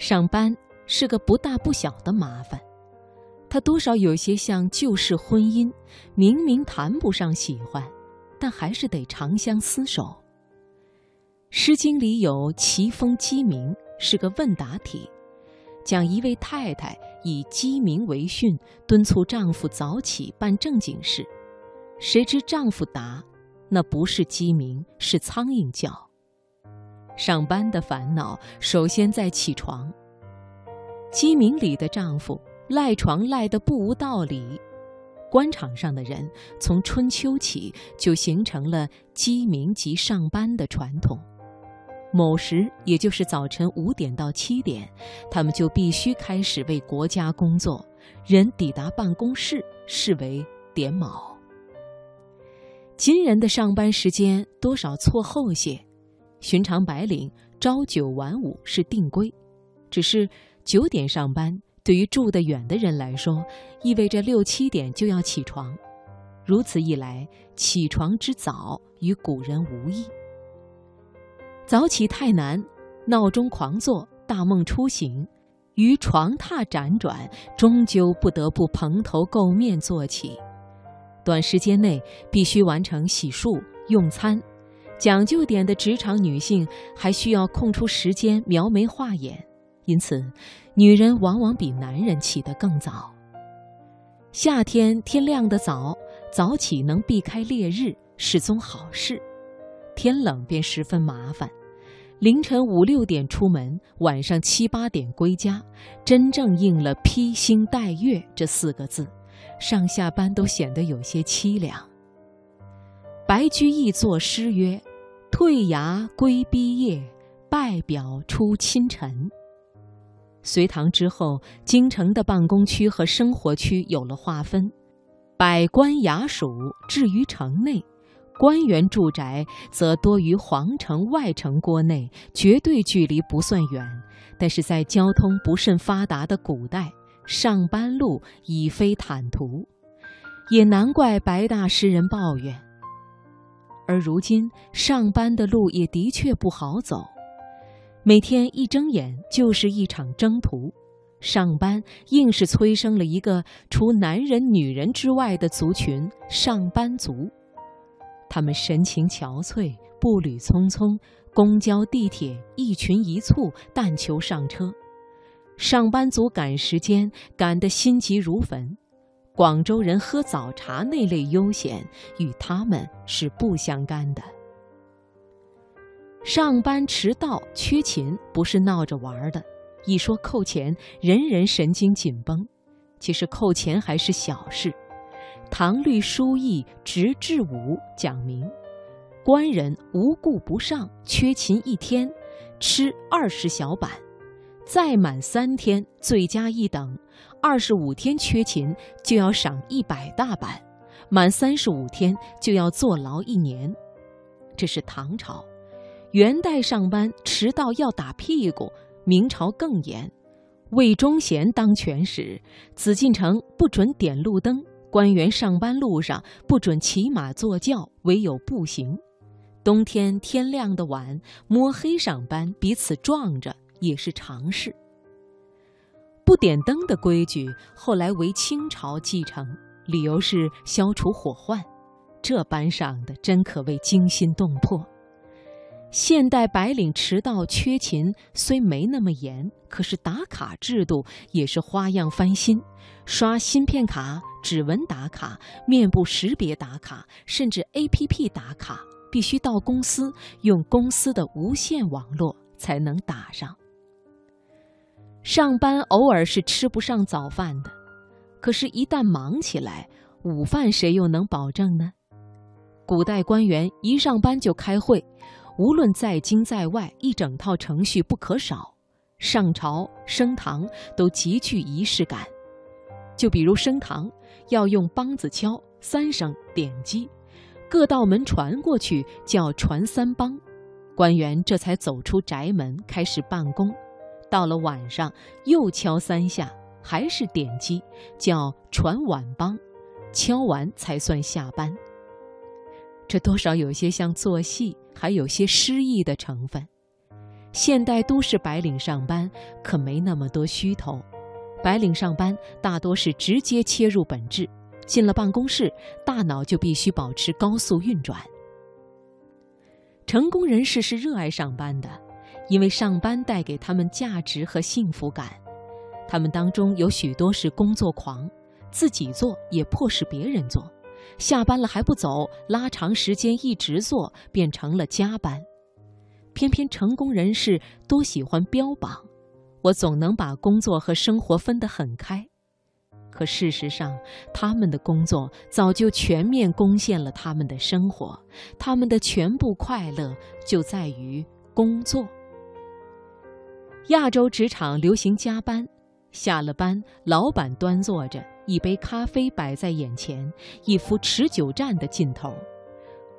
上班是个不大不小的麻烦，它多少有些像旧式婚姻，明明谈不上喜欢，但还是得长相厮守。《诗经》里有“齐风鸡鸣”，是个问答题，讲一位太太以鸡鸣为训，敦促丈夫早起办正经事，谁知丈夫答：“那不是鸡鸣，是苍蝇叫。”上班的烦恼，首先在起床。鸡鸣里的丈夫赖床赖得不无道理。官场上的人从春秋起就形成了鸡鸣即上班的传统。某时，也就是早晨五点到七点，他们就必须开始为国家工作。人抵达办公室，视为点卯。今人的上班时间多少错后些。寻常白领朝九晚五是定规，只是九点上班，对于住得远的人来说，意味着六七点就要起床。如此一来，起床之早与古人无异。早起太难，闹钟狂作，大梦初醒，于床榻辗转，终究不得不蓬头垢面坐起。短时间内必须完成洗漱、用餐。讲究点的职场女性还需要空出时间描眉画眼，因此，女人往往比男人起得更早。夏天天亮得早，早起能避开烈日是宗好事；天冷便十分麻烦，凌晨五六点出门，晚上七八点归家，真正应了“披星戴月”这四个字，上下班都显得有些凄凉。白居易作诗曰。退衙归毕业，拜表出清晨。隋唐之后，京城的办公区和生活区有了划分，百官衙署置于城内，官员住宅则多于皇城外城郭内，绝对距离不算远。但是在交通不甚发达的古代，上班路已非坦途，也难怪白大诗人抱怨。而如今上班的路也的确不好走，每天一睁眼就是一场征途。上班硬是催生了一个除男人、女人之外的族群——上班族。他们神情憔悴，步履匆匆，公交、地铁一群一簇，但求上车。上班族赶时间，赶得心急如焚。广州人喝早茶那类悠闲，与他们是不相干的。上班迟到、缺勤不是闹着玩的，一说扣钱，人人神经紧绷。其实扣钱还是小事。唐律疏议直至五讲明，官人无故不上，缺勤一天，吃二十小板。再满三天，罪加一等；二十五天缺勤，就要赏一百大板；满三十五天，就要坐牢一年。这是唐朝，元代上班迟到要打屁股。明朝更严，魏忠贤当权时，紫禁城不准点路灯，官员上班路上不准骑马坐轿，唯有步行。冬天天亮的晚，摸黑上班，彼此撞着。也是常事。不点灯的规矩后来为清朝继承，理由是消除火患。这班上的真可谓惊心动魄。现代白领迟到缺勤虽没那么严，可是打卡制度也是花样翻新，刷芯片卡、指纹打卡、面部识别打卡，甚至 APP 打卡，必须到公司用公司的无线网络才能打上。上班偶尔是吃不上早饭的，可是，一旦忙起来，午饭谁又能保证呢？古代官员一上班就开会，无论在京在外，一整套程序不可少。上朝升堂都极具仪式感，就比如升堂要用梆子敲三声点击，各道门传过去叫传三梆，官员这才走出宅门开始办公。到了晚上，又敲三下，还是点击，叫传晚梆，敲完才算下班。这多少有些像做戏，还有些诗意的成分。现代都市白领上班可没那么多虚头，白领上班大多是直接切入本质，进了办公室，大脑就必须保持高速运转。成功人士是热爱上班的，因为上班带给他们价值和幸福感。他们当中有许多是工作狂，自己做也迫使别人做，下班了还不走，拉长时间一直做，变成了加班。偏偏成功人士多喜欢标榜，我总能把工作和生活分得很开。可事实上，他们的工作早就全面攻陷了他们的生活，他们的全部快乐就在于工作。亚洲职场流行加班，下了班，老板端坐着一杯咖啡摆在眼前，一副持久战的劲头。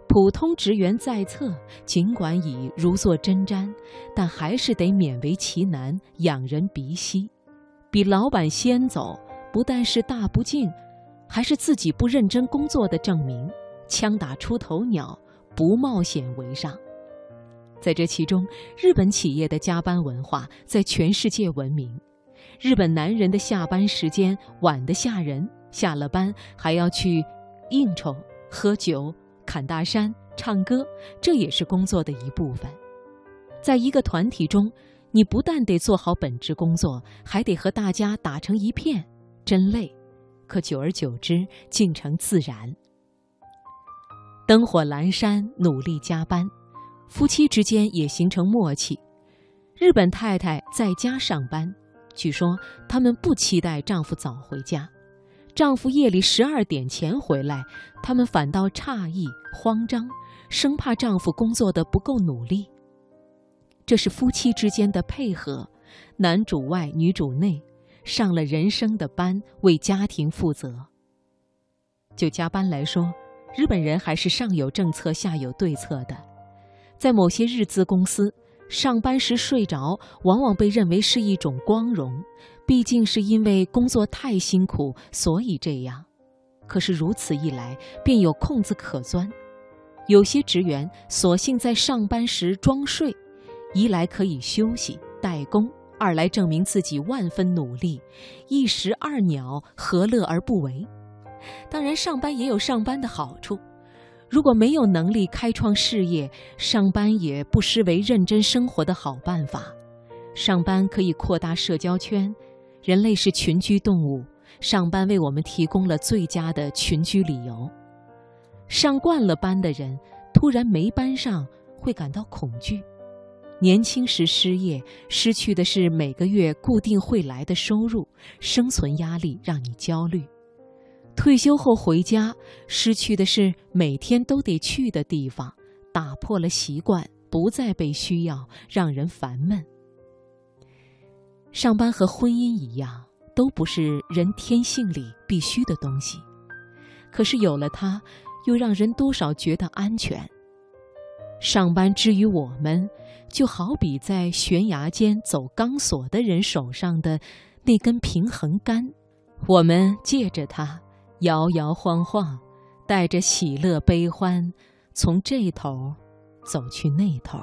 普通职员在侧，尽管已如坐针毡，但还是得勉为其难，仰人鼻息。比老板先走，不但是大不敬，还是自己不认真工作的证明。枪打出头鸟，不冒险为上。在这其中，日本企业的加班文化在全世界闻名。日本男人的下班时间晚得吓人，下了班还要去应酬、喝酒。砍大山、唱歌，这也是工作的一部分。在一个团体中，你不但得做好本职工作，还得和大家打成一片，真累。可久而久之，竟成自然。灯火阑珊，努力加班，夫妻之间也形成默契。日本太太在家上班，据说他们不期待丈夫早回家。丈夫夜里十二点前回来，他们反倒诧异、慌张，生怕丈夫工作的不够努力。这是夫妻之间的配合，男主外女主内，上了人生的班，为家庭负责。就加班来说，日本人还是上有政策下有对策的，在某些日资公司。上班时睡着，往往被认为是一种光荣，毕竟是因为工作太辛苦，所以这样。可是如此一来，便有空子可钻。有些职员索性在上班时装睡，一来可以休息代工，二来证明自己万分努力，一石二鸟，何乐而不为？当然，上班也有上班的好处。如果没有能力开创事业，上班也不失为认真生活的好办法。上班可以扩大社交圈，人类是群居动物，上班为我们提供了最佳的群居理由。上惯了班的人，突然没班上会感到恐惧。年轻时失业，失去的是每个月固定会来的收入，生存压力让你焦虑。退休后回家，失去的是每天都得去的地方，打破了习惯，不再被需要，让人烦闷。上班和婚姻一样，都不是人天性里必须的东西，可是有了它，又让人多少觉得安全。上班之于我们，就好比在悬崖间走钢索的人手上的那根平衡杆，我们借着它。摇摇晃晃，带着喜乐悲欢，从这头走去那头。